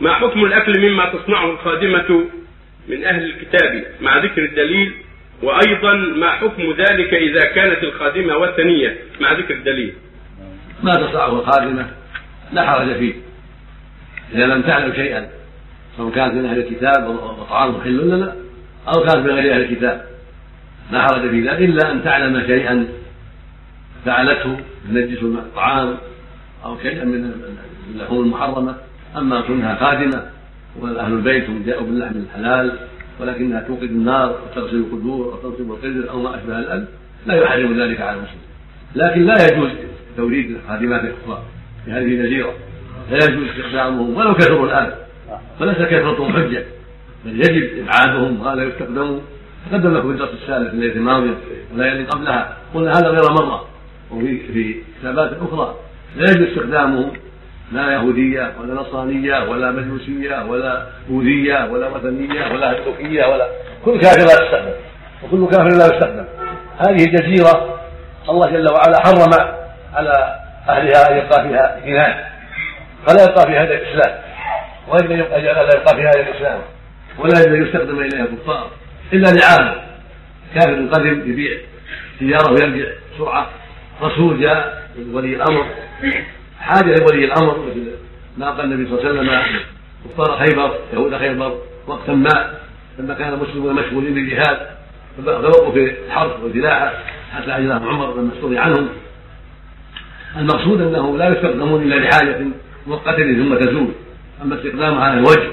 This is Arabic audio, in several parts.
ما حكم الأكل مما تصنعه الخادمة من أهل الكتاب مع ذكر الدليل؟ وأيضا ما حكم ذلك إذا كانت الخادمة وثنية مع ذكر الدليل؟ ما تصنعه الخادمة لا حرج فيه. إذا لم تعلم شيئا سواء كانت من أهل الكتاب وطعام حل لنا أو كانت من غير أهل الكتاب لا حرج في ذلك إلا أن تعلم شيئا فعلته تنجس الطعام أو شيئا من اللحوم المحرمة أما كونها خادمة واهل البيت جاءوا باللحم الحلال ولكنها توقد النار وتغسل القدور أو تنصب القدر أو ما أشبه الألف لا يحرم ذلك على المسلم. لكن لا يجوز توريد الخادمات الأخرى في هذه الجزيره لا يجوز استخدامهم ولو كثروا الآن وليس كثرتهم حجة بل يجب إبعادهم ولا يستخدموا. تقدم لكم في الدرس السابق في الليلة الماضية والليالي قبلها قلنا هذا غير مرة وفي في كتابات أخرى لا يجوز استخدامهم لا يهودية ولا نصرانية ولا مجوسية ولا بوذية ولا وثنية ولا هندوكية ولا كل كافر لا يستخدم وكل كافر لا يستخدم هذه جزيرة الله جل وعلا حرم على أهلها أن يبقى فيها إيمان. فلا يبقى فيها إلا الإسلام. وإن يبقى لا يبقى فيها إلا الإسلام. ولا يجوز يستخدم إليها الكفار إلا لعامة كافر قدم يبيع تجارة ويرجع بسرعة. رسول جاء ولي الأمر حاجة لولي الأمر مثل ما قال النبي صلى الله عليه وسلم كفار خيبر يهود خيبر وقتا ما لما كان المسلمون مشغولين بالجهاد فبقوا في الحرب والفلاحه حتى اجلاهم عمر لما استرضي عنهم. المقصود انه لا يستخدمون إلا لحاجة مؤقته ثم تزول أما استخدامها على الوجه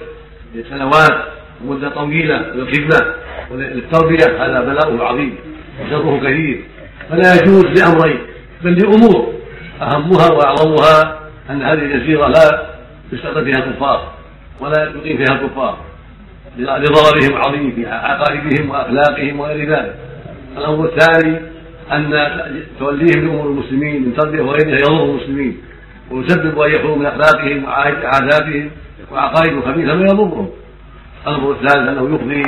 لسنوات ومدة طويلة للخدمة وللتربية هذا بلاء عظيم وشره كثير. فلا يجوز لأمرين بل لأمور. أهمها وأعظمها أن هذه الجزيرة لا يستقبل فيها الكفار ولا يقيم فيها الكفار لضررهم العظيم في عقائدهم وأخلاقهم وغير ذلك. الأمر الثاني أن توليهم لأمور المسلمين من تربية وغيرها يضر المسلمين ويسبب أن يخلوا من أخلاقهم وعاداتهم وعقائدهم خبيثة ما يضرهم. الأمر الثالث أنه يفضي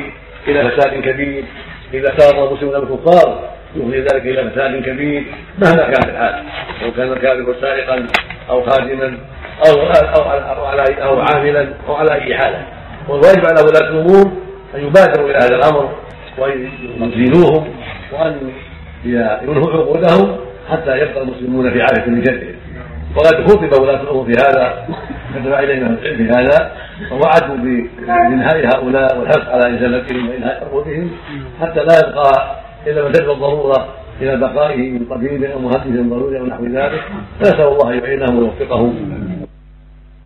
إلى فساد كبير إذا سار المسلمون الكفار يفضي ذلك إلى فساد كبير مهما كان الحال لو كان الكافر سارقا أو خادما أو أو أو, على أو عاملا أو على أي حالة. والواجب على ولاة الأمور أن يبادروا إلى هذا الأمر وأن يزيلوهم وأن ينهوا عقودهم حتى يبقى المسلمون في عافيه من شرهم وقد خطب ولاة الأمور في هذا كتب الينا في هذا ووعدوا بإنهاء هؤلاء والحرص على إزالتهم وإنهاء عقودهم حتى لا يبقى إلا من تدعو الضرورة إلى بقائه من قبيل أو مهدد ضروري أو نحو ذلك. فنسأل الله أن يعينهم ويوفقهم